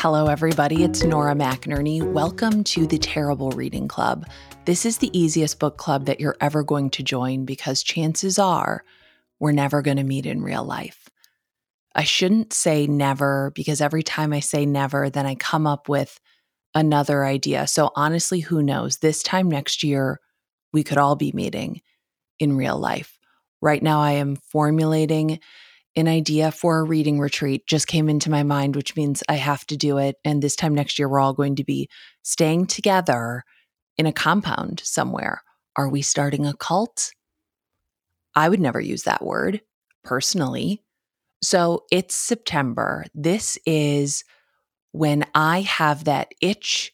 Hello, everybody. It's Nora McInerny. Welcome to the Terrible Reading Club. This is the easiest book club that you're ever going to join because chances are we're never going to meet in real life. I shouldn't say never because every time I say never, then I come up with another idea. So, honestly, who knows? This time next year, we could all be meeting in real life. Right now, I am formulating an idea for a reading retreat just came into my mind, which means I have to do it. And this time next year, we're all going to be staying together in a compound somewhere. Are we starting a cult? I would never use that word personally. So it's September. This is when I have that itch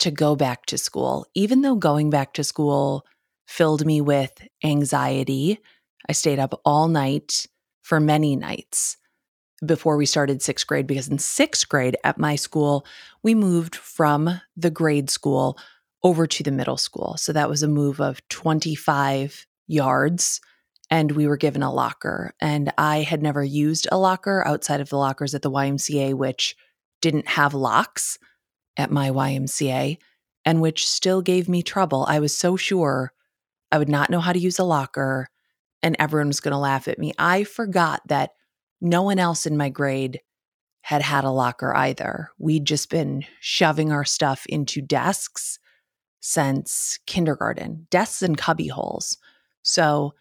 to go back to school, even though going back to school filled me with anxiety. I stayed up all night for many nights before we started sixth grade because in sixth grade at my school, we moved from the grade school over to the middle school. So that was a move of 25 yards. And we were given a locker. And I had never used a locker outside of the lockers at the YMCA, which didn't have locks at my YMCA and which still gave me trouble. I was so sure I would not know how to use a locker and everyone was going to laugh at me. I forgot that no one else in my grade had had a locker either. We'd just been shoving our stuff into desks since kindergarten, desks and cubby holes. So,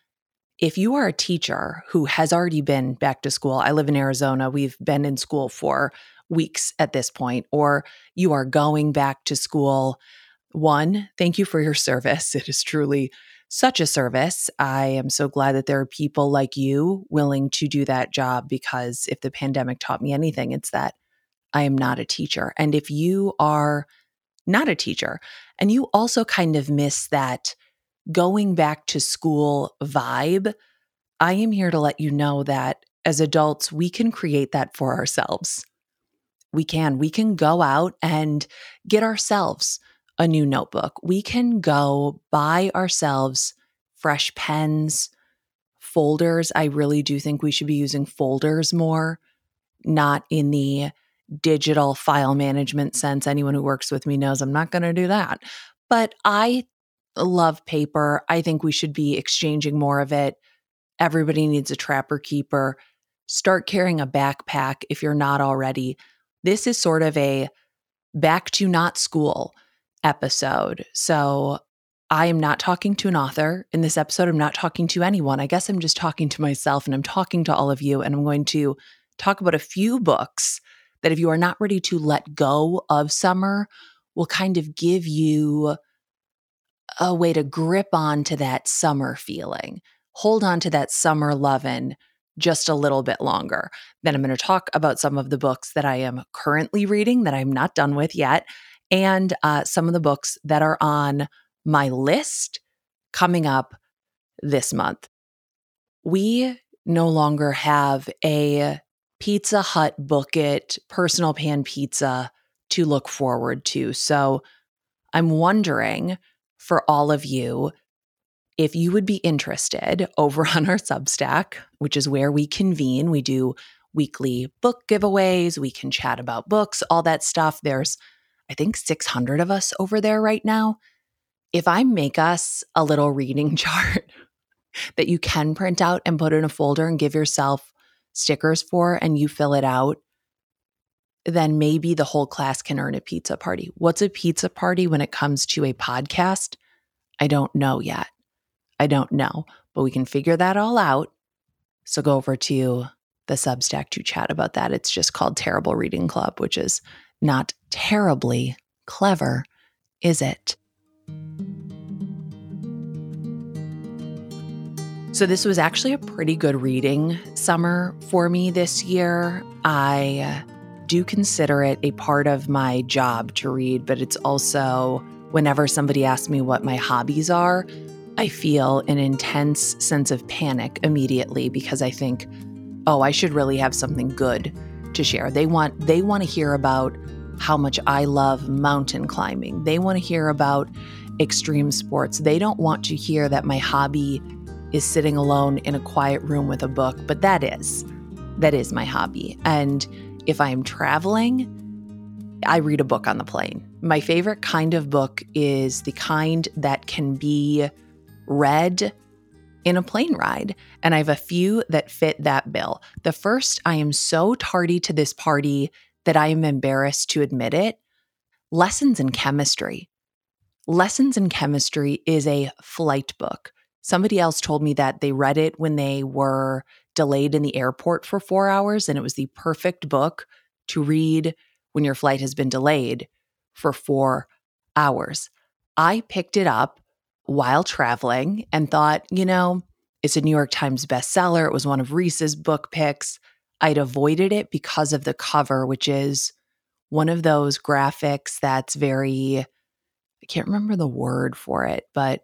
if you are a teacher who has already been back to school, I live in Arizona, we've been in school for weeks at this point, or you are going back to school, one, thank you for your service. It is truly such a service. I am so glad that there are people like you willing to do that job because if the pandemic taught me anything, it's that I am not a teacher. And if you are not a teacher and you also kind of miss that going back to school vibe, I am here to let you know that as adults, we can create that for ourselves. We can. We can go out and get ourselves a new notebook. We can go buy ourselves fresh pens, folders. I really do think we should be using folders more, not in the digital file management sense. Anyone who works with me knows I'm not going to do that. But I love paper. I think we should be exchanging more of it. Everybody needs a trapper keeper. Start carrying a backpack if you're not already. This is sort of a back to not school episode. So I am not talking to an author in this episode. I'm not talking to anyone. I guess I'm just talking to myself and I'm talking to all of you. And I'm going to talk about a few books that, if you are not ready to let go of summer, will kind of give you a way to grip on to that summer feeling, hold on to that summer loving just a little bit longer. Then I'm going to talk about some of the books that I am currently reading that I'm not done with yet and uh, some of the books that are on my list coming up this month. We no longer have a Pizza Hut book it personal pan pizza to look forward to. So I'm wondering for all of you if you would be interested over on our Substack, which is where we convene. We do weekly book giveaways, we can chat about books, all that stuff. There's I think 600 of us over there right now. If I make us a little reading chart that you can print out and put in a folder and give yourself stickers for, and you fill it out, then maybe the whole class can earn a pizza party. What's a pizza party when it comes to a podcast? I don't know yet. I don't know, but we can figure that all out. So go over to the Substack to chat about that. It's just called Terrible Reading Club, which is not terribly clever, is it? So, this was actually a pretty good reading summer for me this year. I uh, do consider it a part of my job to read, but it's also whenever somebody asks me what my hobbies are, I feel an intense sense of panic immediately because I think, oh, I should really have something good to share. They want they want to hear about how much I love mountain climbing. They want to hear about extreme sports. They don't want to hear that my hobby is sitting alone in a quiet room with a book, but that is that is my hobby. And if I am traveling, I read a book on the plane. My favorite kind of book is the kind that can be read in a plane ride. And I have a few that fit that bill. The first, I am so tardy to this party that I am embarrassed to admit it Lessons in Chemistry. Lessons in Chemistry is a flight book. Somebody else told me that they read it when they were delayed in the airport for four hours, and it was the perfect book to read when your flight has been delayed for four hours. I picked it up while traveling and thought, you know, it's a New York Times bestseller. It was one of Reese's book picks. I'd avoided it because of the cover, which is one of those graphics that's very, I can't remember the word for it, but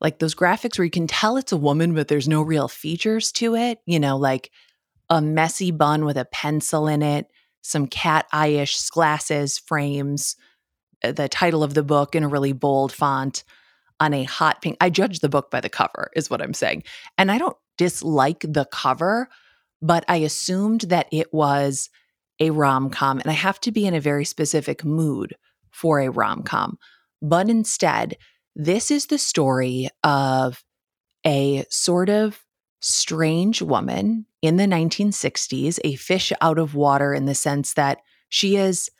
like those graphics where you can tell it's a woman, but there's no real features to it, you know, like a messy bun with a pencil in it, some cat eye-ish glasses, frames, uh, the title of the book in a really bold font on a hot pink. I judge the book by the cover, is what I'm saying. And I don't dislike the cover, but I assumed that it was a rom com. And I have to be in a very specific mood for a rom com. But instead, this is the story of a sort of strange woman in the 1960s, a fish out of water in the sense that she is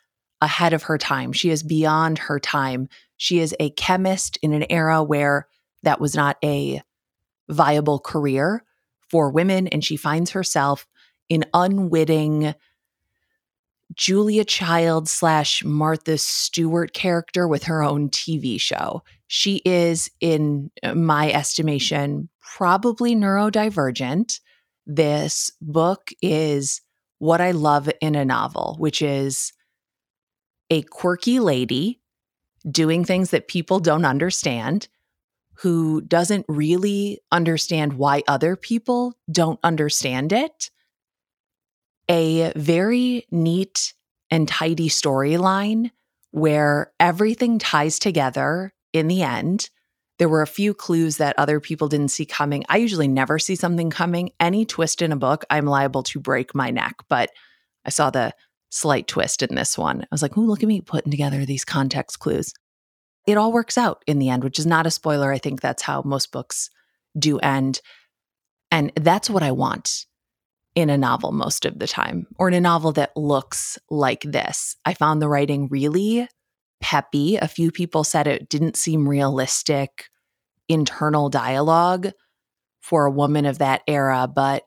ahead of her time. She is beyond her time. She is a chemist in an era where that was not a viable career for women. And she finds herself in unwitting Julia Child slash Martha Stewart character with her own TV show. She is, in my estimation, probably neurodivergent. This book is what I love in a novel, which is a quirky lady doing things that people don't understand, who doesn't really understand why other people don't understand it a very neat and tidy storyline where everything ties together in the end. There were a few clues that other people didn't see coming. I usually never see something coming. Any twist in a book, I'm liable to break my neck, but I saw the slight twist in this one. I was like, oh, look at me putting together these context clues. It all works out in the end, which is not a spoiler. I think that's how most books do end. And that's what I want in a novel most of the time, or in a novel that looks like this. I found the writing really peppy. A few people said it didn't seem realistic internal dialogue for a woman of that era, but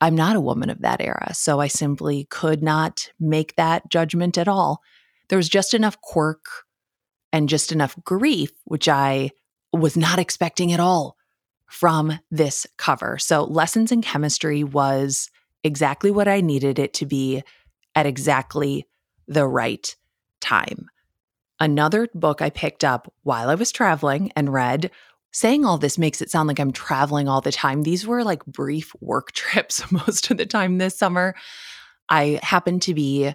I'm not a woman of that era. So I simply could not make that judgment at all. There was just enough quirk and just enough grief, which I was not expecting at all from this cover. So, Lessons in Chemistry was exactly what I needed it to be at exactly the right time. Another book I picked up while I was traveling and read. Saying all this makes it sound like I'm traveling all the time. These were like brief work trips most of the time this summer. I happened to be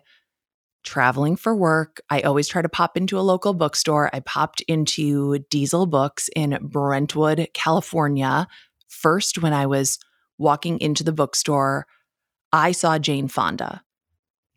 traveling for work. I always try to pop into a local bookstore. I popped into Diesel Books in Brentwood, California, first when I was walking into the bookstore I saw Jane Fonda.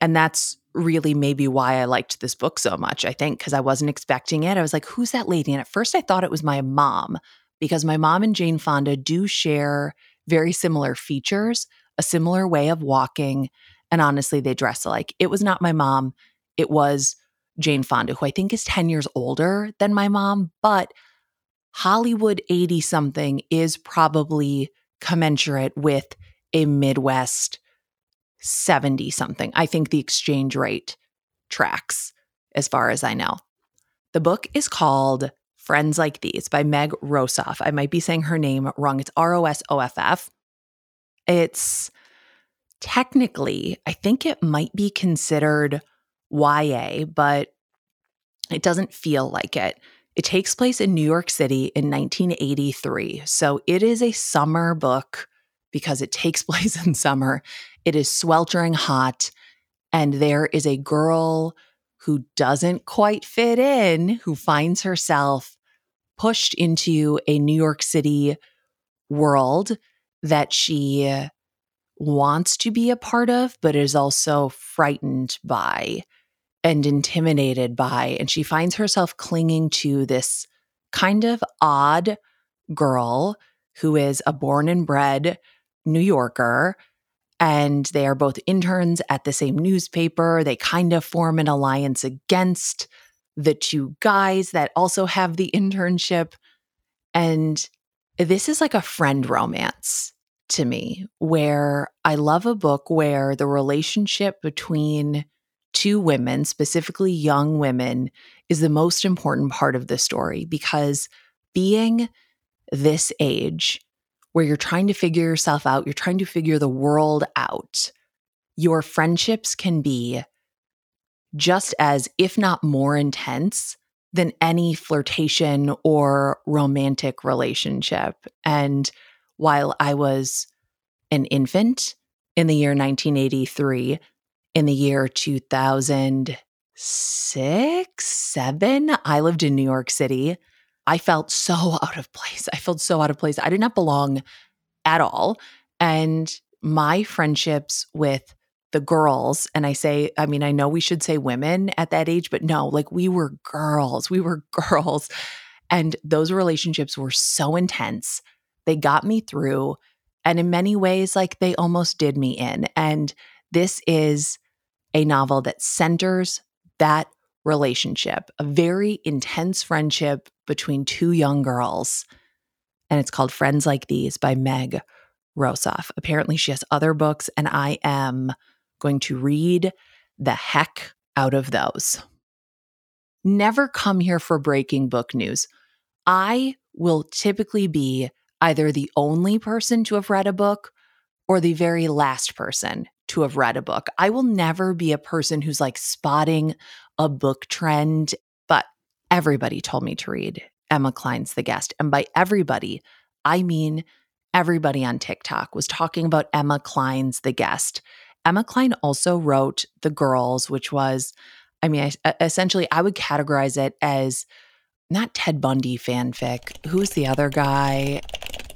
And that's really maybe why I liked this book so much, I think, because I wasn't expecting it. I was like, who's that lady? And at first I thought it was my mom, because my mom and Jane Fonda do share very similar features, a similar way of walking. And honestly, they dress alike. It was not my mom, it was Jane Fonda, who I think is 10 years older than my mom, but Hollywood 80 something is probably commensurate with a Midwest 70 something. I think the exchange rate tracks as far as I know. The book is called Friends Like These by Meg Rosoff. I might be saying her name wrong. It's R O S O F F. It's technically, I think it might be considered YA, but it doesn't feel like it. It takes place in New York City in 1983. So it is a summer book because it takes place in summer. It is sweltering hot, and there is a girl who doesn't quite fit in, who finds herself pushed into a New York City world that she wants to be a part of, but is also frightened by. and intimidated by. And she finds herself clinging to this kind of odd girl who is a born and bred New Yorker. And they are both interns at the same newspaper. They kind of form an alliance against the two guys that also have the internship. And this is like a friend romance to me, where I love a book where the relationship between two women, specifically young women, is the most important part of the story because being this age where you're trying to figure yourself out, you're trying to figure the world out, your friendships can be just as, if not more intense, than any flirtation or romantic relationship. And while I was an infant in the year 1983, in the year 2006, seven, I lived in New York City. I felt so out of place. I felt so out of place. I did not belong at all. And my friendships with the girls, and I say, I mean, I know we should say women at that age, but no, like we were girls. We were girls. And those relationships were so intense. They got me through. And in many ways, like they almost did me in. And this is a novel that centers that relationship, a very intense friendship between two young girls. And it's called Friends Like These by Meg Rosoff. Apparently, she has other books, and I am going to read the heck out of those. Never come here for breaking book news. I will typically be either the only person to have read a book or the very last person to have read a book. I will never be a person who's like spotting a book trend, everybody told me to read Emma Cline's The Guest. And by everybody, I mean everybody on TikTok was talking about Emma Cline's The Guest. Emma Cline also wrote The Girls, which was, I mean, I, essentially, I would categorize it as not Ted Bundy fanfic. Who's the other guy?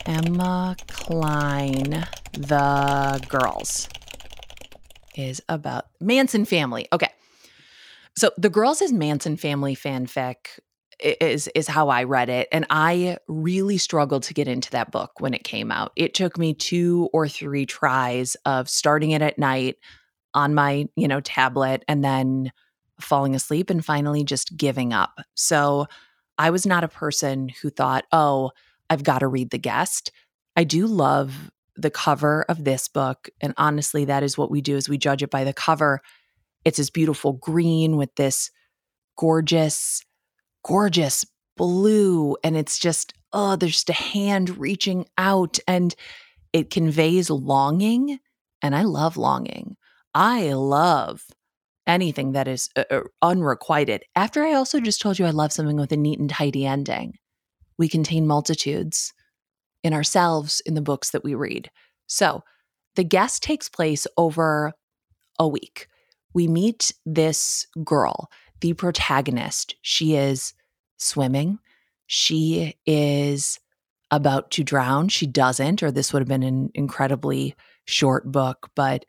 Emma Cline, The Girls is about Manson family. Okay. So the girls is Manson family fanfic is is how I read it and I really struggled to get into that book when it came out. It took me 2 or 3 tries of starting it at night on my, you know, tablet and then falling asleep and finally just giving up. So I was not a person who thought, "Oh, I've got to read The Guest." I do love the cover of this book and honestly that is what we do is we judge it by the cover it's this beautiful green with this gorgeous gorgeous blue and it's just oh there's just a hand reaching out and it conveys longing and i love longing i love anything that is uh, uh unrequited after i also just told you i love something with a neat and tidy ending we contain multitudes in ourselves in the books that we read. So the guest takes place over a week. We meet this girl, the protagonist. She is swimming. She is about to drown. She doesn't, or this would have been an incredibly short book, but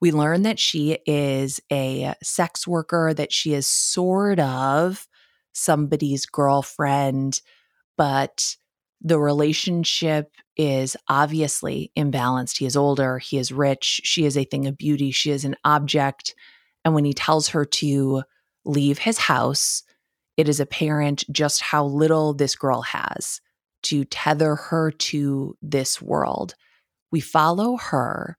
we learn that she is a sex worker, that she is sort of somebody's girlfriend, but the relationship is obviously imbalanced. He is older, he is rich, she is a thing of beauty, she is an object. And when he tells her to leave his house, it is apparent just how little this girl has to tether her to this world. We follow her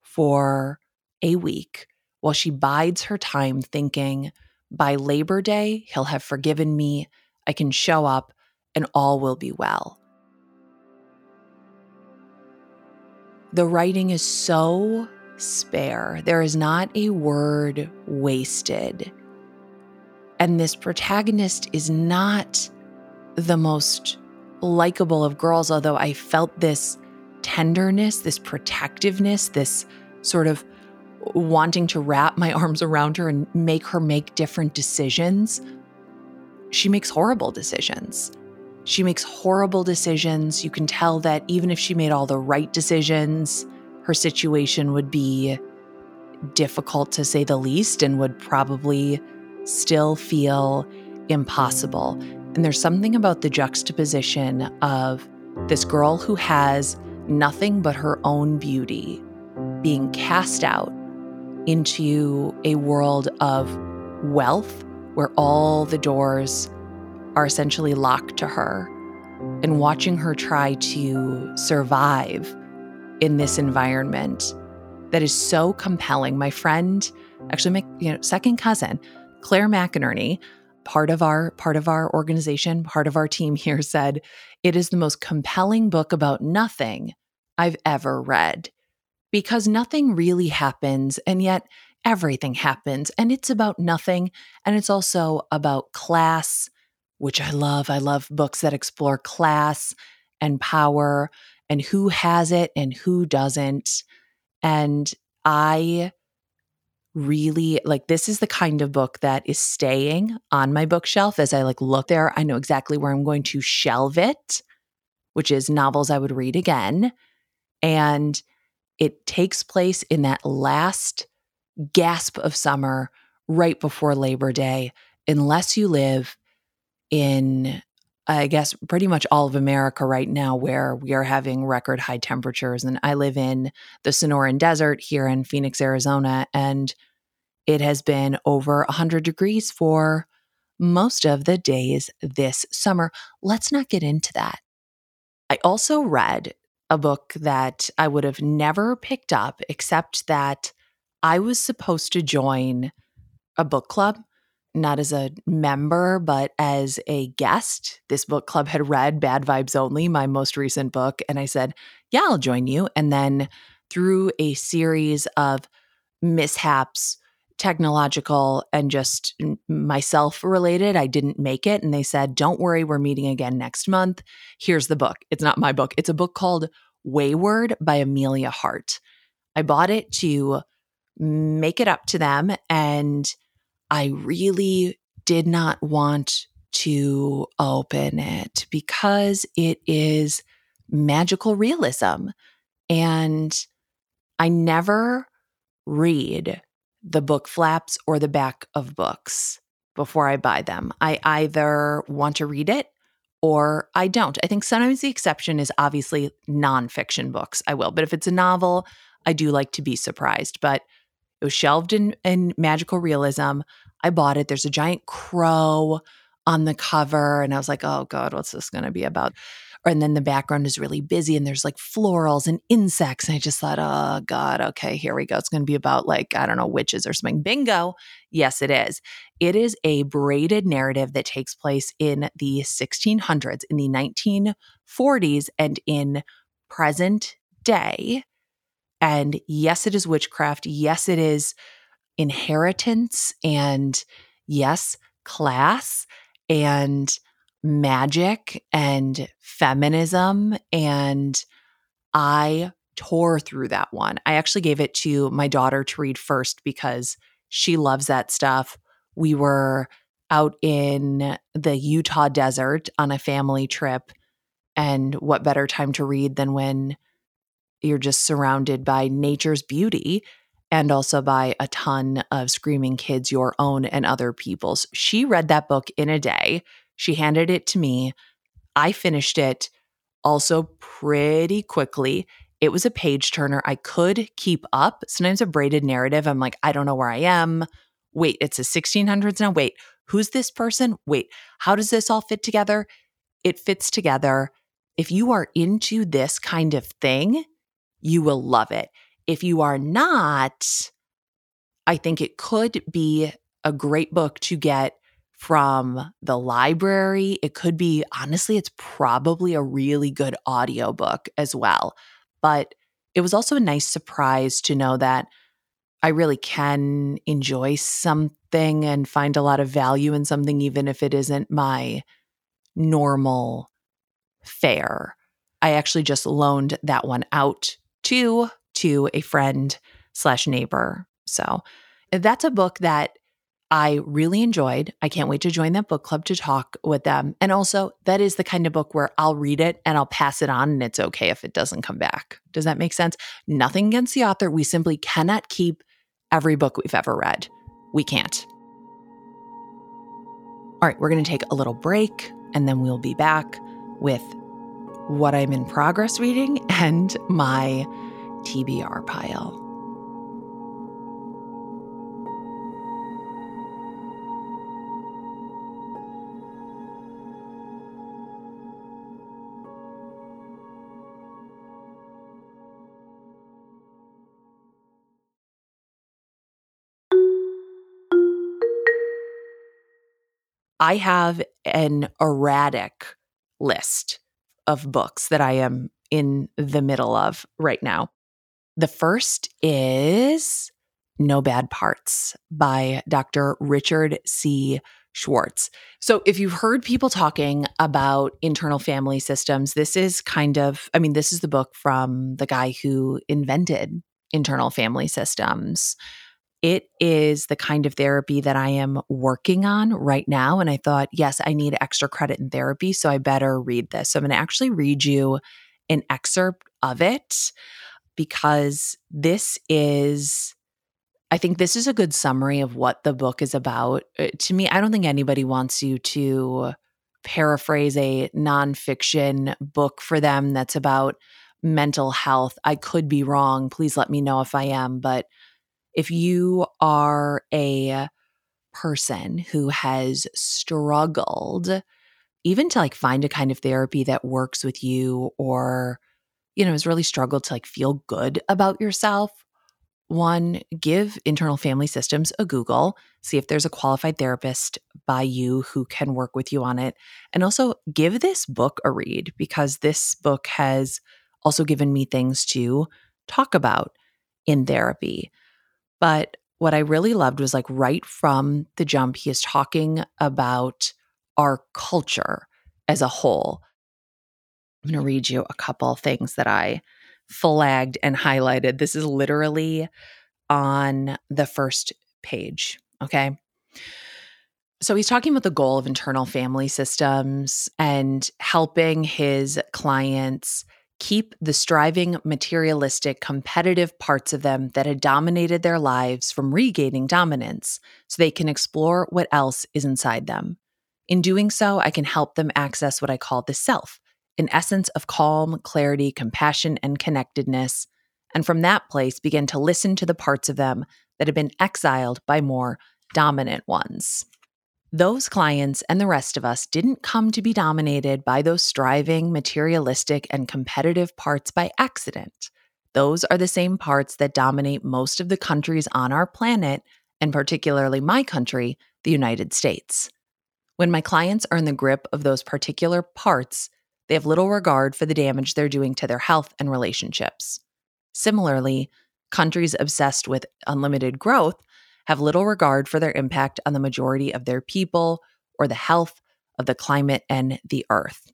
for a week while she bides her time thinking, by Labor Day, he'll have forgiven me. I can show up and all will be well. The writing is so spare, there is not a word wasted. And this protagonist is not the most likable of girls, although I felt this tenderness, this protectiveness, this sort of wanting to wrap my arms around her and make her make different decisions. She makes horrible decisions. She makes horrible decisions. You can tell that even if she made all the right decisions, her situation would be difficult to say the least and would probably still feel impossible. And there's something about the juxtaposition of this girl who has nothing but her own beauty being cast out into a world of wealth where all the doors are essentially locked to her and watching her try to survive in this environment that is so compelling. My friend, actually my you know, second cousin, Claire McInerney, part of our part of our organization, part of our team here said it is the most compelling book about nothing I've ever read. Because nothing really happens and yet everything happens and it's about nothing and it's also about class, which I love. I love books that explore class and power and who has it and who doesn't. And I really like this is the kind of book that is staying on my bookshelf as I like look there. I know exactly where I'm going to shelve it, which is novels I would read again. And it takes place in that last gasp of summer right before Labor Day, unless you live in I guess pretty much all of America right now where we are having record high temperatures. And I live in the Sonoran Desert here in Phoenix, Arizona, and it has been over 100 degrees for most of the days this summer. Let's not get into that. I also read a book that I would have never picked up, except that I was supposed to join a book club not as a member, but as a guest. This book club had read Bad Vibes Only, my most recent book. And I said, Yeah, I'll join you. And then through a series of mishaps, technological and just myself related, I didn't make it. And they said, Don't worry, we're meeting again next month. Here's the book. It's not my book, it's a book called Weyward by Emilia Hart. I bought it to make it up to them and I really did not want to open it because it is magical realism. And I never read the book flaps or the back of books before I buy them. I either want to read it or I don't. I think sometimes the exception is obviously nonfiction books. I will. But if it's a novel, I do like to be surprised. But it was shelved in, in magical realism. I bought it. There's a giant crow on the cover. And I was like, oh God, what's this going to be about? And then the background is really busy and there's like florals and insects. And I just thought, oh God, okay, here we go. It's going to be about like, I don't know, witches or something. Bingo. Yes, it is. It is a braided narrative that takes place in the 1600s, in the 1940s, and in present day. And yes, it is witchcraft. Yes, it is inheritance. And yes, class and magic and feminism. And I tore through that one. I actually gave it to my daughter to read first because she loves that stuff. We were out in the Utah desert on a family trip. And what better time to read than when you're just surrounded by nature's beauty and also by a ton of screaming kids, your own and other people's. She read that book in a day. She handed it to me. I finished it also pretty quickly. It was a page turner. I could keep up. Sometimes a braided narrative, I'm like, I don't know where I am. Wait, it's a 1600s now. Wait, who's this person? Wait, how does this all fit together? It fits together. If you are into this kind of thing, you will love it. If you are not, I think it could be a great book to get from the library. It could be, honestly, it's probably a really good audiobook as well. But it was also a nice surprise to know that I really can enjoy something and find a lot of value in something, even if it isn't my normal fare. I actually just loaned that one out to to a friend slash neighbor. So that's a book that I really enjoyed. I can't wait to join that book club to talk with them. And also, that is the kind of book where I'll read it and I'll pass it on, and it's okay if it doesn't come back. Does that make sense? Nothing against the author. We simply cannot keep every book we've ever read. We can't. All right, we're going to take a little break and then we'll be back with what I'm in progress reading and my TBR pile. I have an erratic list of books that I am in the middle of right now. The first is No Bad Parts by Dr. Richard C. Schwartz. So, if you've heard people talking about internal family systems, this is kind of, I mean, this is the book from the guy who invented internal family systems it is the kind of therapy that I am working on right now. And I thought, yes, I need extra credit in therapy. So I better read this. So I'm going to actually read you an excerpt of it because this is, I think this is a good summary of what the book is about. Uh, to me, I don't think anybody wants you to paraphrase a nonfiction book for them that's about mental health. I could be wrong. Please let me know if I am. But if you are a person who has struggled even to like find a kind of therapy that works with you or you know has really struggled to like feel good about yourself one give internal family systems a google see if there's a qualified therapist by you who can work with you on it and also give this book a read because this book has also given me things to talk about in therapy but what I really loved was like right from the jump, he is talking about our culture as a whole. I'm going to read you a couple things that I flagged and highlighted. This is literally on the first page. Okay. So he's talking about the goal of internal family systems and helping his clients keep the striving, materialistic, competitive parts of them that had dominated their lives from regaining dominance so they can explore what else is inside them. In doing so, I can help them access what I call the self, an essence of calm, clarity, compassion, and connectedness, and from that place begin to listen to the parts of them that have been exiled by more dominant ones. Those clients and the rest of us didn't come to be dominated by those striving, materialistic, and competitive parts by accident. Those are the same parts that dominate most of the countries on our planet, and particularly my country, the United States. When my clients are in the grip of those particular parts, they have little regard for the damage they're doing to their health and relationships. Similarly, countries obsessed with unlimited growth have little regard for their impact on the majority of their people or the health of the climate and the earth.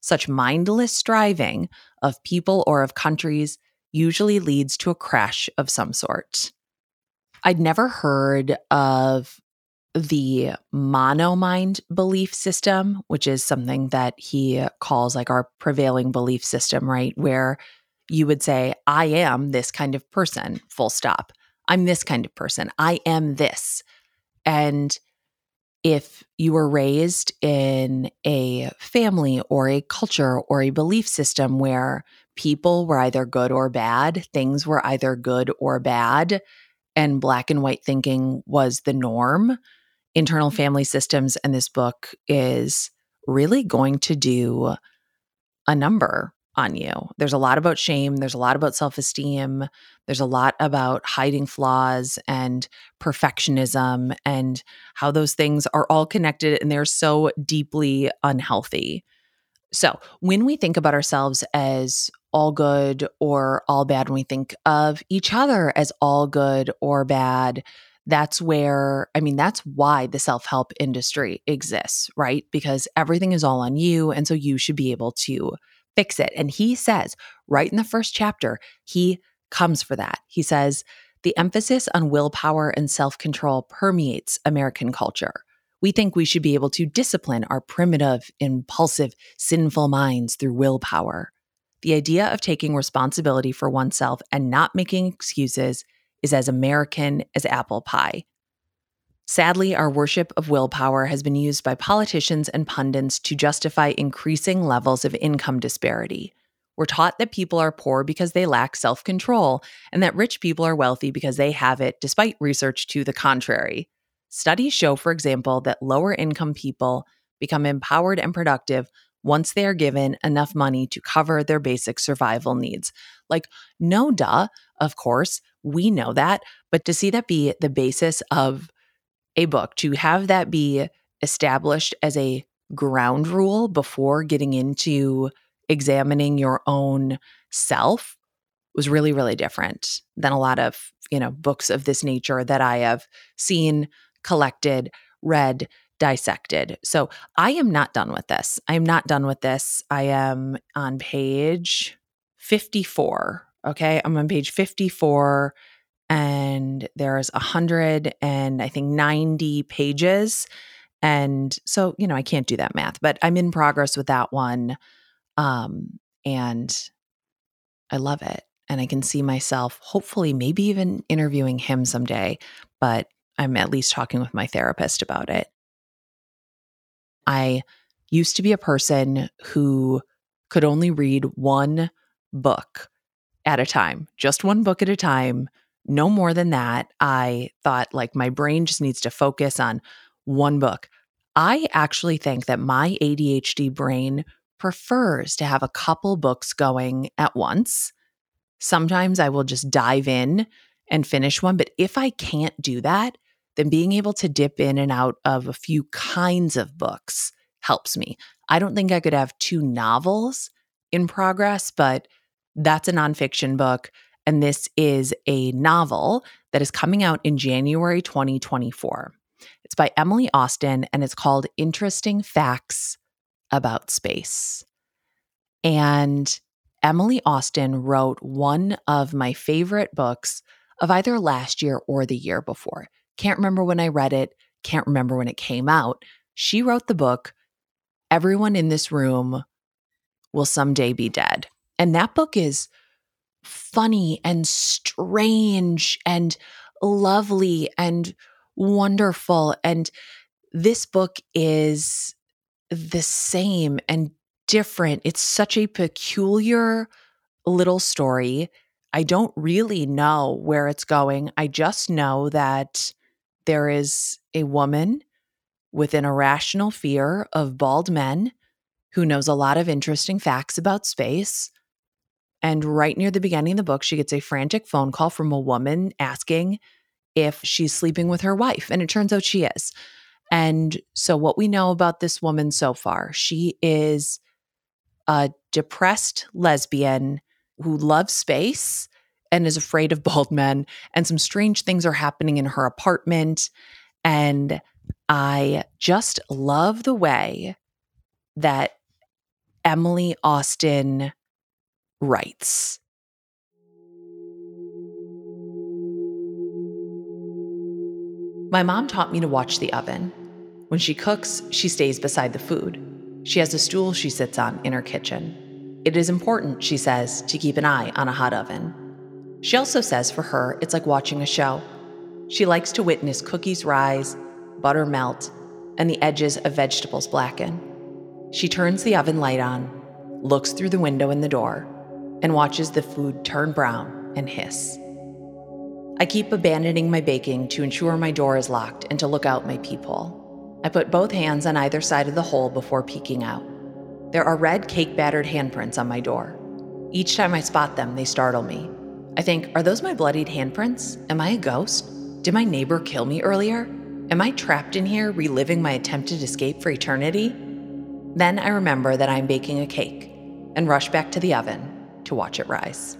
Such mindless striving of people or of countries usually leads to a crash of some sort. I'd never heard of the monomind belief system, which is something that he calls like our prevailing belief system, right? Where you would say, I am this kind of person, full stop. I'm this kind of person. I am this. And if you were raised in a family or a culture or a belief system where people were either good or bad, things were either good or bad, and black and white thinking was the norm, internal mm-hmm. family systems and this book is really going to do a number on you. There's a lot about shame, there's a lot about self esteem, there's a lot about hiding flaws and perfectionism and how those things are all connected and they're so deeply unhealthy. So, when we think about ourselves as all good or all bad, when we think of each other as all good or bad, that's where, I mean, that's why the self help industry exists, right? Because everything is all on you. And so you should be able to fix it. And he says, right in the first chapter, he comes for that. He says, the emphasis on willpower and self control permeates American culture. We think we should be able to discipline our primitive, impulsive, sinful minds through willpower. The idea of taking responsibility for oneself and not making excuses is as American as apple pie. Sadly, our worship of willpower has been used by politicians and pundits to justify increasing levels of income disparity. We're taught that people are poor because they lack self control, and that rich people are wealthy because they have it, despite research to the contrary. Studies show, for example, that lower income people become empowered and productive once they are given enough money to cover their basic survival needs. Like, no duh, of course, we know that, but to see that be the basis of a book, to have that be established as a ground rule before getting into examining your own self was really really different than a lot of you know books of this nature that i have seen collected read dissected. So i am not done with this. I am not done with this. I am on page 54 okay? I'm on page 54 and there's a hundred and I think 90 pages. And so, you know, I can't do that math, but I'm in progress with that one. Um, and I love it. And I can see myself hopefully maybe even interviewing him someday, but I'm at least talking with my therapist about it. I used to be a person who could only read one book at a time, just one book at a time no more than that. I thought like my brain just needs to focus on one book. I actually think that my ADHD brain prefers to have a couple books going at once. Sometimes I will just dive in and finish one. But if I can't do that, then being able to dip in and out of a few kinds of books helps me. I don't think I could have two novels in progress, but that's a nonfiction book. And this is a novel that is coming out in January 2024. It's by Emily Austin and it's called Interesting Facts About Space. And Emily Austin wrote one of my favorite books of either last year or the year before. Can't remember when I read it, can't remember when it came out. She wrote the book, Everyone in This Room Will Someday Be Dead. And that book is funny and strange and lovely and wonderful. And this book is the same and different. It's such a peculiar little story. I don't really know where it's going. I just know that there is a woman with an irrational fear of bald men who knows a lot of interesting facts about space and right near the beginning of the book, she gets a frantic phone call from a woman asking if she's sleeping with her wife. And it turns out she is. And so, what we know about this woman so far, she is a depressed lesbian who loves space and is afraid of bald men. And some strange things are happening in her apartment. And I just love the way that Emily Austin writes. My mom taught me to watch the oven. When she cooks, she stays beside the food. She has a stool she sits on in her kitchen. It is important, she says, to keep an eye on a hot oven. She also says for her, it's like watching a show. She likes to witness cookies rise, butter melt, and the edges of vegetables blacken. She turns the oven light on, looks through the window in the door, and watches the food turn brown and hiss. I keep abandoning my baking to ensure my door is locked and to look out my peephole. I put both hands on either side of the hole before peeking out. There are red cake battered handprints on my door. Each time I spot them, they startle me. I think, are those my bloodied handprints? Am I a ghost? Did my neighbor kill me earlier? Am I trapped in here reliving my attempted escape for eternity? Then I remember that I'm baking a cake and rush back to the oven to watch it rise.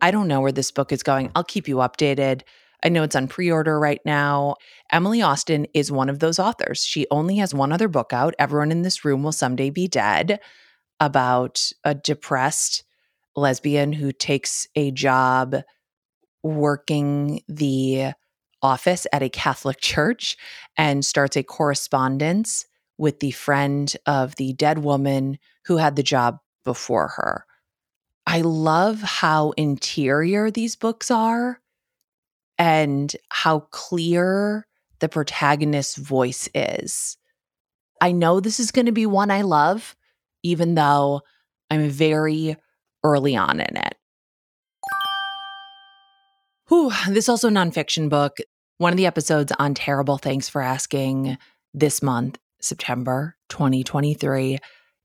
I don't know where this book is going. I'll keep you updated. I know it's on pre order right now. Emily Austin is one of those authors. She only has one other book out. Everyone in this room will someday be dead about a depressed lesbian who takes a job working the office at a Catholic church and starts a correspondence with the friend of the dead woman who had the job before her. I love how interior these books are and how clear the protagonist's voice is. I know this is going to be one I love, even though I'm very early on in it. Whew, this also nonfiction book. One of the episodes on Terrible Thanks for Asking this month, September 2023,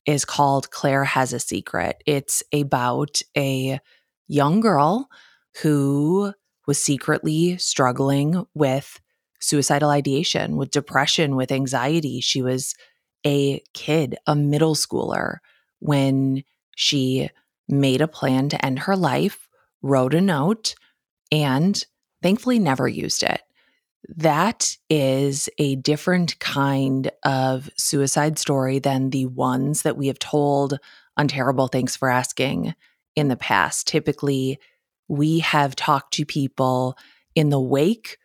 is called Claire Has a Secret. It's about a young girl who was secretly struggling with suicidal ideation, with depression, with anxiety. She was a kid, a middle schooler, when she made a plan to end her life, wrote a note, and thankfully never used it. That is a different kind of suicide story than the ones that we have told on Terrible Thanks for Asking in the past. Typically, we have talked to people in the wake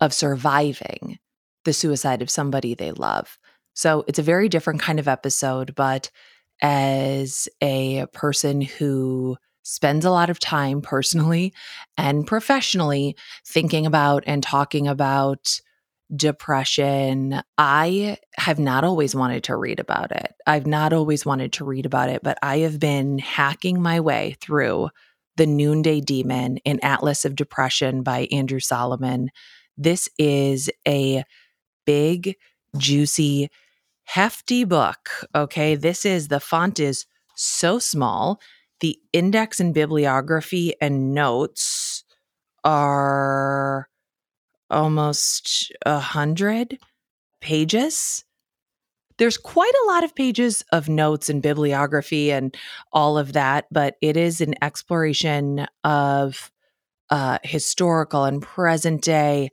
of surviving the suicide of somebody they love. So it's a very different kind of episode, but as a person who spends a lot of time personally and professionally thinking about and talking about depression, I have not always wanted to read about it. I've not always wanted to read about it, but I have been hacking my way through The Noonday Demon, an Atlas of Depression by Andrew Solomon. This is a big, juicy, hefty book. Okay. This is the font is so small. The index and bibliography and notes are almost a hundred pages. There's quite a lot of pages of notes and bibliography and all of that, but it is an exploration of uh, historical and present day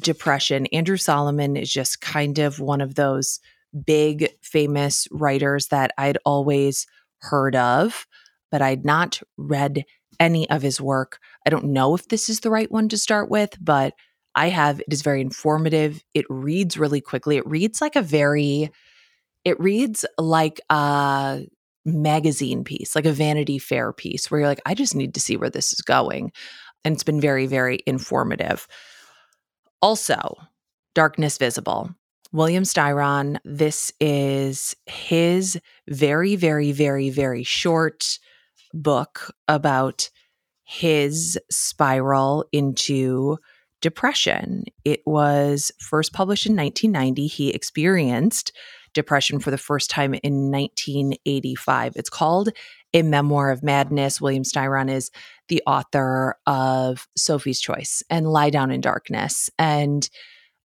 depression. Andrew Solomon is just kind of one of those big famous writers that I'd always heard of, but I'd not read any of his work. I don't know if this is the right one to start with, but I have. It is very informative. It reads really quickly. It reads like a very, it reads like a magazine piece, like a Vanity Fair piece, where you're like, I just need to see where this is going. And it's been very, very informative. Also, Darkness Visible. William Styron, this is his very, very, very, very short book about his spiral into depression. It was first published in 1990. He experienced depression for the first time in 1985. It's called A Memoir of Madness. William Styron is the author of Sophie's Choice and Lie Down in Darkness. And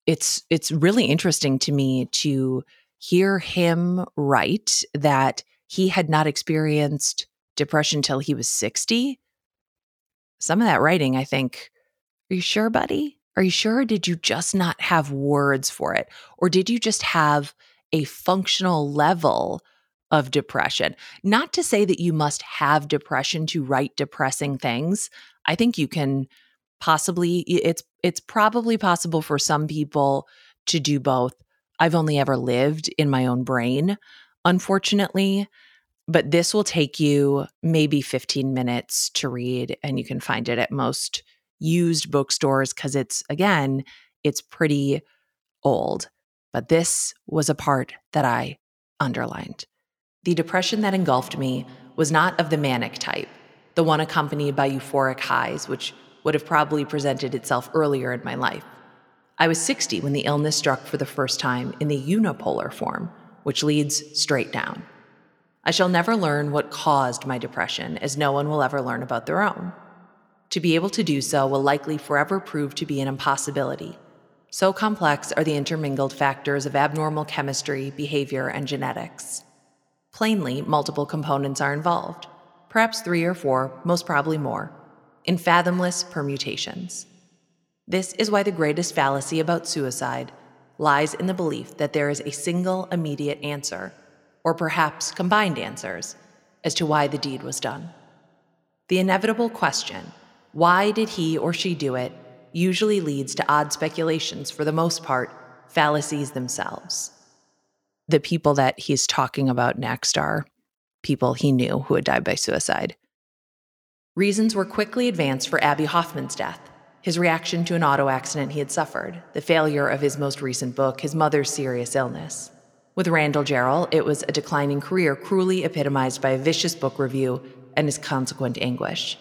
it's it's really interesting to me to hear him write that he had not experienced depression till he was 60. Some of that writing, I think, are you sure, buddy? Are you sure? Did you just not have words for it? Or did you just have a functional level of depression. Not to say that you must have depression to write depressing things. I think you can possibly it's it's probably possible for some people to do both. I've only ever lived in my own brain, unfortunately, but this will take you maybe 15 minutes to read and you can find it at most used bookstores cuz it's again, it's pretty old. But this was a part that I underlined. The depression that engulfed me was not of the manic type, the one accompanied by euphoric highs, which would have probably presented itself earlier in my life. I was 60 when the illness struck for the first time in the unipolar form, which leads straight down. I shall never learn what caused my depression, as no one will ever learn about their own. To be able to do so will likely forever prove to be an impossibility. So complex are the intermingled factors of abnormal chemistry, behavior, and genetics. Plainly, multiple components are involved, perhaps three or four, most probably more, in fathomless permutations. This is why the greatest fallacy about suicide lies in the belief that there is a single immediate answer, or perhaps combined answers, as to why the deed was done. The inevitable question, why did he or she do it, usually leads to odd speculations, for the most part, fallacies themselves the people that he's talking about next are people he knew who had died by suicide. Reasons were quickly advanced for Abbie Hoffman's death. his reaction to an auto accident he had suffered, the failure of his most recent book, his mother's serious illness. With Randall Jarrell, it was a declining career cruelly epitomized by a vicious book review and his consequent anguish.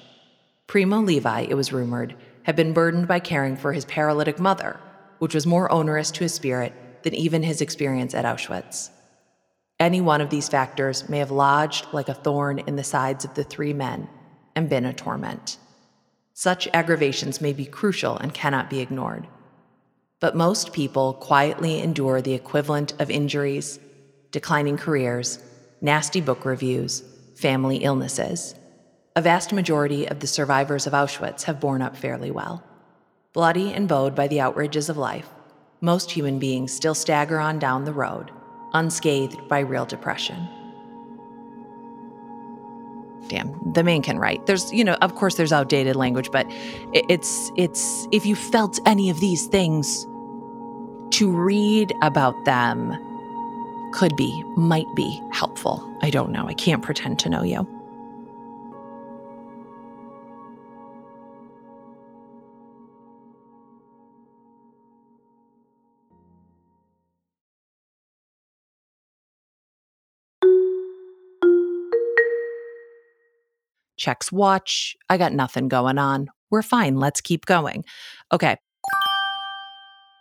Primo Levi, it was rumored, had been burdened by caring for his paralytic mother, which was more onerous to his spirit than even his experience at Auschwitz. Any one of these factors may have lodged like a thorn in the sides of the three men and been a torment. Such aggravations may be crucial and cannot be ignored. But most people quietly endure the equivalent of injuries, declining careers, nasty book reviews, family illnesses. A vast majority of the survivors of Auschwitz have borne up fairly well. Bloody and bowed by the outrages of life, most human beings still stagger on down the road, unscathed by real depression. Damn, the man can write. There's, you know, of course there's outdated language, but it's it's if you felt any of these things to read about them could be, might be helpful. I don't know. I can't pretend to know you. checks watch. I got nothing going on. We're fine. Let's keep going. Okay.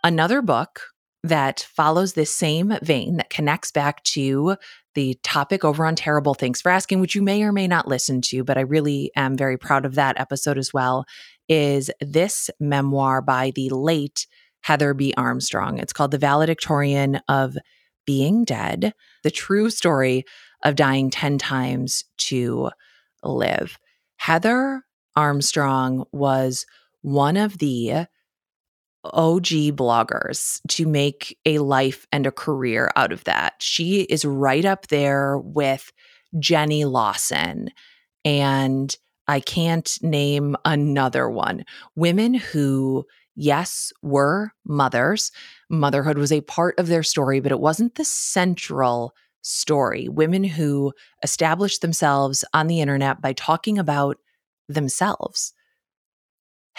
Another book that follows this same vein that connects back to the topic over on Terrible Thanks for Asking, which you may or may not listen to, but I really am very proud of that episode as well, is this memoir by the late Heather B. Armstrong. It's called The Valedictorian of Being Dead, the true story of dying 10 times to live. Heather Armstrong was one of the OG bloggers to make a life and a career out of that. She is right up there with Jenny Lawson. And I can't name another one. Women who, yes, were mothers. Motherhood was a part of their story, but it wasn't the central story. Women who established themselves on the internet by talking about themselves.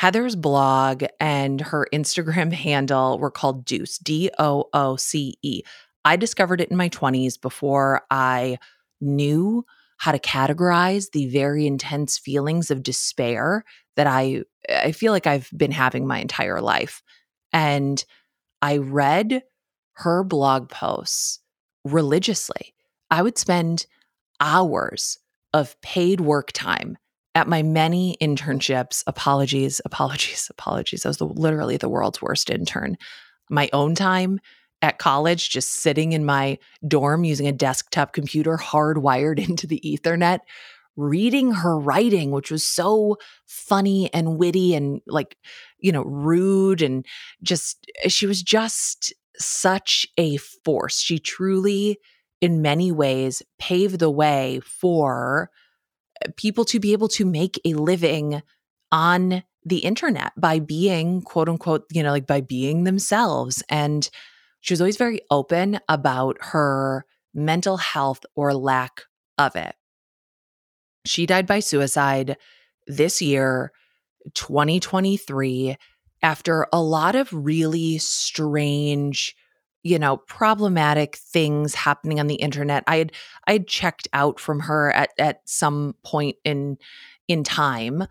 Heather's blog and her Instagram handle were called Dooce, D O O C E. I discovered it in my 20s before I knew how to categorize the very intense feelings of despair that I I feel like I've been having my entire life. And I read her blog posts religiously. I would spend hours of paid work time at my many internships. Apologies, apologies, apologies. I was the, literally the world's worst intern. My own time at college, just sitting in my dorm using a desktop computer hardwired into the Ethernet, reading her writing, which was so funny and witty and like, you know, rude and just, she was just such a force. She truly, in many ways, paved the way for people to be able to make a living on the internet by being, quote unquote, you know, like by being themselves. And she was always very open about her mental health or lack of it. She died by suicide this year, 2023 after a lot of really strange you know problematic things happening on the internet. I had i had checked out from her at at some point in in time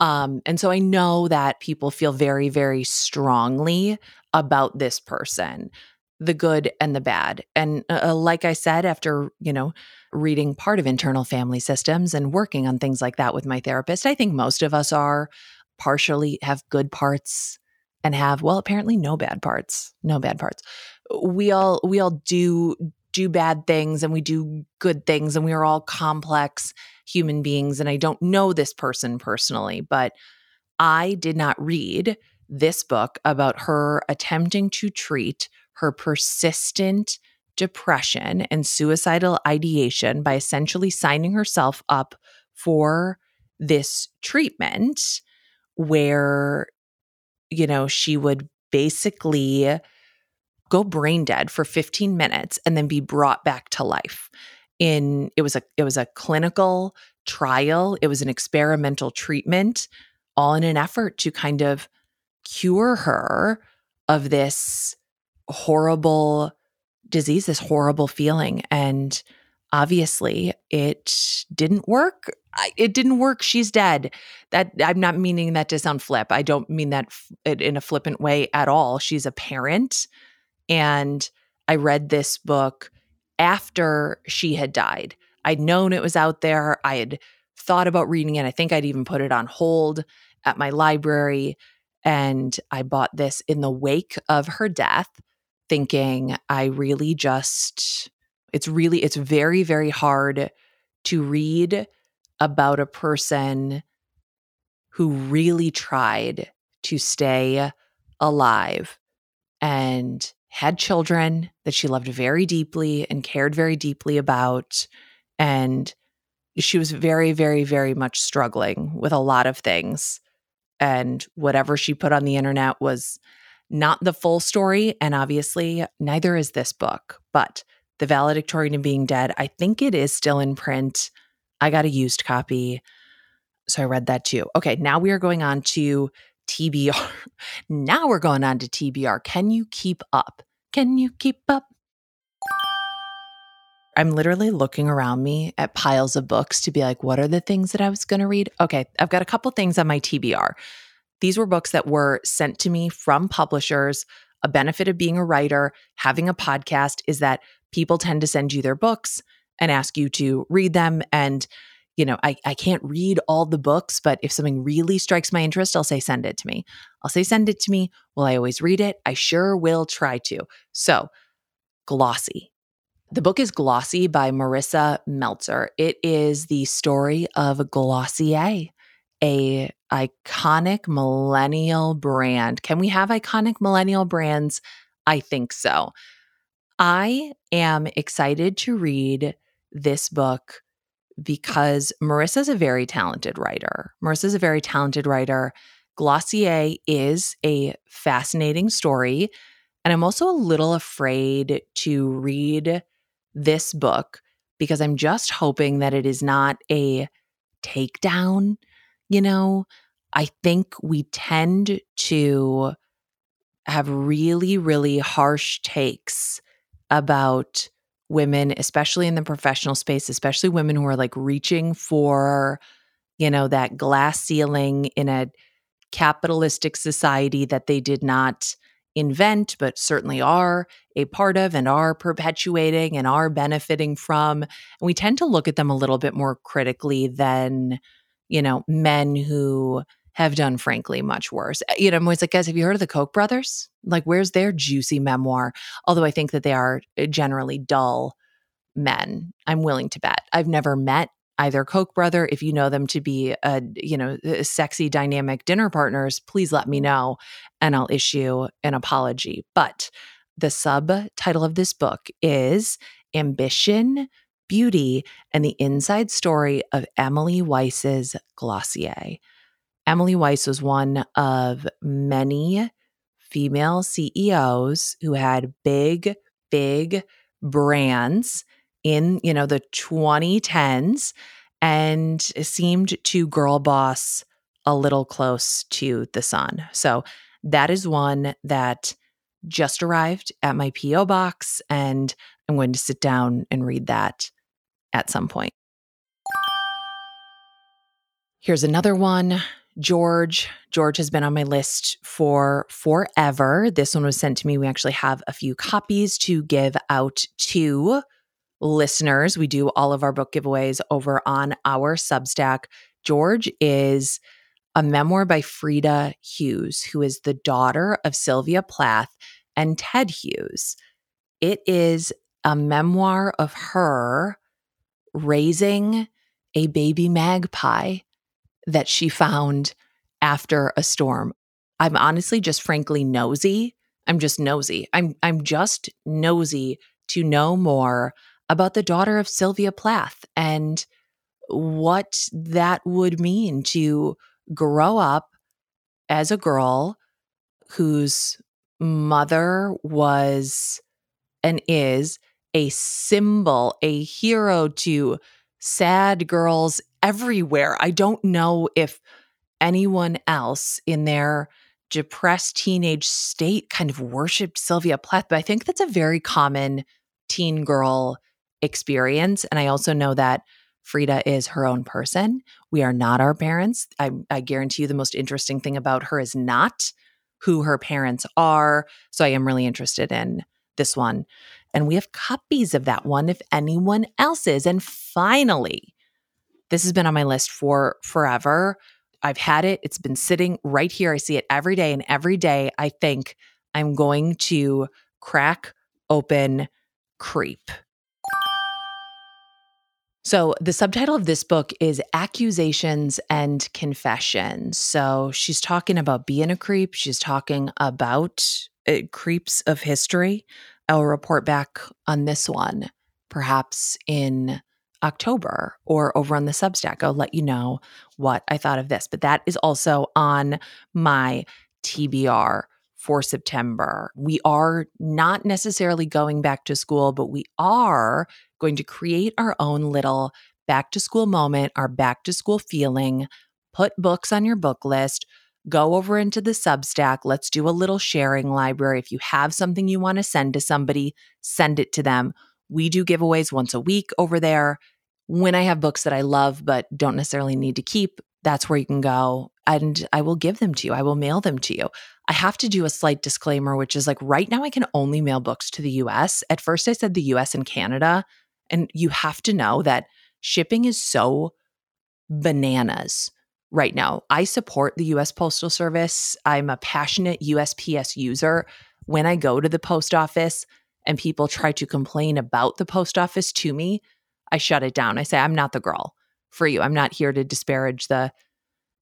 um and so i know that people feel very very strongly about this person the good and the bad. And uh, like i said after you know reading part of internal family systems and working on things like that with my therapist i think most of us are partially have good parts and have well apparently no bad parts no bad parts we all we all do do bad things and we do good things and we are all complex human beings. And i don't know this person personally but i did not read this book about her attempting to treat her persistent depression and suicidal ideation by essentially signing herself up for this treatment where you know, she would basically go brain dead for 15 minutes and then be brought back to life. In it was a it was a clinical trial, it was an experimental treatment all in an effort to kind of cure her of this horrible disease, this horrible feeling. And obviously, it didn't work. It didn't work. She's dead. That I'm not meaning that to sound flip. I don't mean that in a flippant way at all. She's a parent. And I read this book after she had died. I'd known it was out there. I had thought about reading it. I think I'd even put it on hold at my library. And I bought this in the wake of her death, thinking I really just, it's really, it's very, very hard to read about a person who really tried to stay alive and had children that she loved very deeply and cared very deeply about. And she was very, very, very much struggling with a lot of things. And whatever she put on the internet was not the full story. And obviously, neither is this book. But The Valedictorian of Being Dead, I think it is still in print. I got a used copy. So I read that too. Okay, now we are going on to TBR. now we're going on to TBR. Can you keep up? Can you keep up? I'm literally looking around me at piles of books to be like, what are the things that I was going to read? Okay, I've got a couple things on my TBR. These were books that were sent to me from publishers. A benefit of being a writer, having a podcast is that people tend to send you their books and ask you to read them. And, you know, I, I can't read all the books, but if something really strikes my interest, I'll say, send it to me. I'll say, send it to me. Will I always read it? I sure will try to. So, Glossy the book is Glossy by Marisa Meltzer. It is the story of Glossier, a iconic millennial brand. Can we have iconic millennial brands? I think so. I am excited to read this book because Marisa is a very talented writer. Marisa is a very talented writer. Glossier is a fascinating story. And I'm also a little afraid to read this book because I'm just hoping that it is not a takedown. You know, I think we tend to have really, really harsh takes about women, especially in the professional space, especially women who are like reaching for, you know, that glass ceiling in a capitalistic society that they did not invent, but certainly are a part of and are perpetuating and are benefiting from. And we tend to look at them a little bit more critically than, you know, men who have done, frankly, much worse. Eh, you know, I'm always like, guys, have you heard of the Koch brothers? Like, where's their juicy memoir? Although I think that they are eh, generally dull men. I'm willing to bet. I've never met either Koch brother. If you know them to be a you know sexy dynamic dinner partners, please let me know, and I'll issue an apology. But the subtitle of this book is Ambition, Beauty, and the Inside Story of Emily Weiss's Glossier. Emily Weiss was one of many female CEOs who had big, big brands in, you know, the 2010s and seemed to girl boss a little close to the sun. So that is one that just arrived at my PO box and I'm going to sit down and read that at some point. Here's another one. George. George has been on my list for forever. This one was sent to me. We actually have a few copies to give out to listeners. We do all of our book giveaways over on our Substack. George is a memoir by Frieda Hughes, who is the daughter of Sylvia Plath and Ted Hughes. It is a memoir of her raising a baby magpie that she found after a storm. I'm honestly just frankly nosy. I'm just nosy. I'm I'm just nosy to know more about the daughter of Sylvia Plath and what that would mean to grow up as a girl whose mother was and is a symbol, a hero to sad girls everywhere. I don't know if anyone else in their depressed teenage state kind of worshiped Sylvia Plath. But I think that's a very common teen girl experience. And I also know that Frieda is her own person. We are not our parents. I, I guarantee you the most interesting thing about her is not who her parents are. So I am really interested in this one. And we have copies of that one if anyone else is. And finally, this has been on my list for forever. I've had it, it's been sitting right here. I see it every day. And every day I think I'm going to crack open Creep. So, the subtitle of this book is Accusations and Confessions. So, she's talking about being a creep. She's talking about uh, creeps of history. I'll report back on this one perhaps in October or over on the Substack. I'll let you know what I thought of this. But that is also on my TBR for September. We are not necessarily going back to school, but we are going to create our own little back to school moment, our back to school feeling. Put books on your book list. Go over into the Substack. Let's do a little sharing library. If you have something you want to send to somebody, send it to them. We do giveaways once a week over there. When I have books that I love but don't necessarily need to keep, that's where you can go and I will give them to you. I will mail them to you. I have to do a slight disclaimer, which is like right now I can only mail books to the US. At first I said the US and Canada. And you have to know that shipping is so bananas right now. I support the US Postal Service. I'm a passionate USPS user. When I go to the post office and people try to complain about the post office to me, I shut it down. I say, I'm not the girl for you. I'm not here to disparage the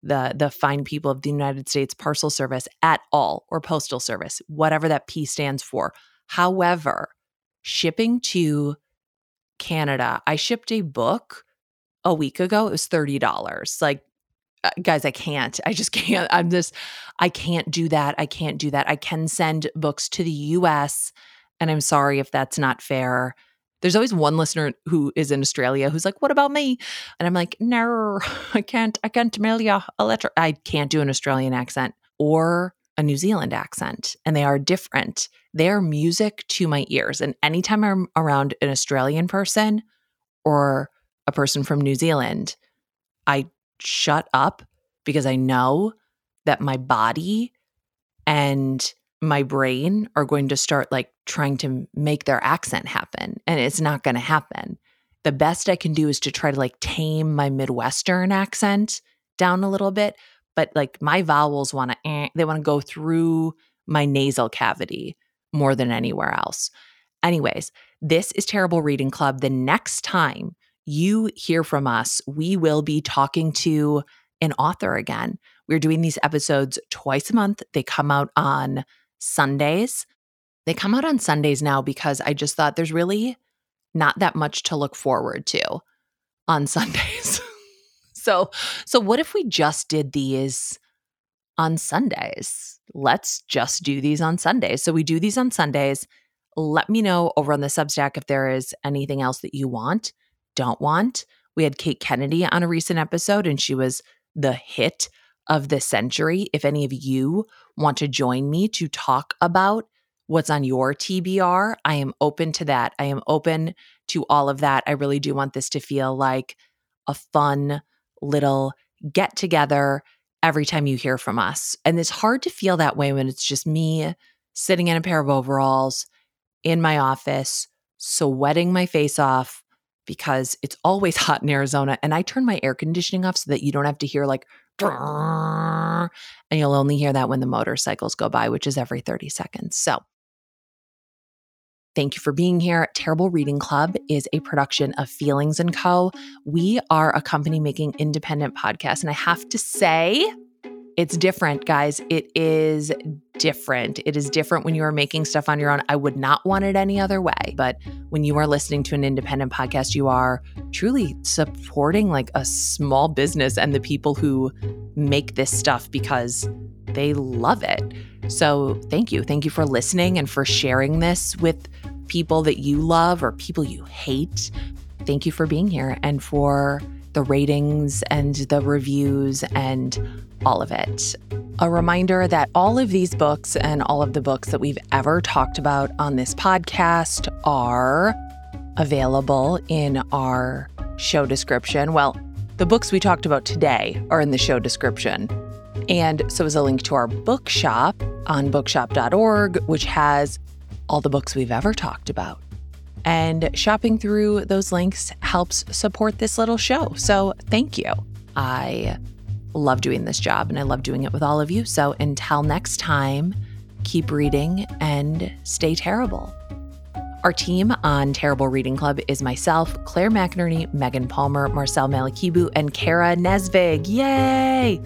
the the fine people of the United States Parcel Service at all or Postal Service, whatever that P stands for. However, shipping to Canada, I shipped a book a week ago. It was $30. Like uh, guys, I can't. I just can't. I'm just I can't do that. I can't do that. I can send books to the US and I'm sorry if that's not fair. There's always one listener who is in Australia who's like, "What about me?" And I'm like, "No, I can't. I can't mail you a letter. I can't do an Australian accent or a New Zealand accent, and they are different. They are music to my ears. And anytime I'm around an Australian person or a person from New Zealand, I shut up because I know that my body and my brain are going to start like trying to make their accent happen and it's not going to happen. The best I can do is to try to like tame my Midwestern accent down a little bit, but like my vowels want to, eh, they want to go through my nasal cavity more than anywhere else. Anyways, this is Terrible Reading Club. The next time you hear from us, we will be talking to an author again. We're doing these episodes twice a month. They come out on Sundays. They come out on Sundays now because I just thought there's really not that much to look forward to on Sundays. so, so what if we just did these on Sundays? Let's just do these on Sundays. So we do these on Sundays. Let me know over on the Substack if there is anything else that you want, don't want. We had Kate Kennedy on a recent episode and she was the hit of this century. If any of you want to join me to talk about what's on your TBR, I am open to that. I am open to all of that. I really do want this to feel like a fun little get together every time you hear from us. And it's hard to feel that way when it's just me sitting in a pair of overalls in my office, sweating my face off because it's always hot in Arizona. And I turn my air conditioning off so that you don't have to hear like and you'll only hear that when the motorcycles go by, which is every 30 seconds. So, Thank you for being here. Terrible Reading Club is a production of Feelings and Co. We are a company making independent podcasts, and I have to say, it's different, guys. It is different. It is different when you are making stuff on your own. I would not want it any other way. But when you are listening to an independent podcast, you are truly supporting like a small business and the people who make this stuff because they love it. So thank you. Thank you for listening and for sharing this with people that you love or people you hate. Thank you for being here and for the ratings and the reviews and all of it. A reminder that all of these books and all of the books that we've ever talked about on this podcast are available in our show description. Well, the books we talked about today are in the show description. And so is a link to our bookshop on bookshop.org, which has all the books we've ever talked about. And shopping through those links helps support this little show. So thank you. I love doing this job and I love doing it with all of you. So until next time, keep reading and stay terrible. Our team on Terrible Reading Club is myself, Claire McInerney, Megan Palmer, Marcel Malekebu, and Kara Nesvig. Yay!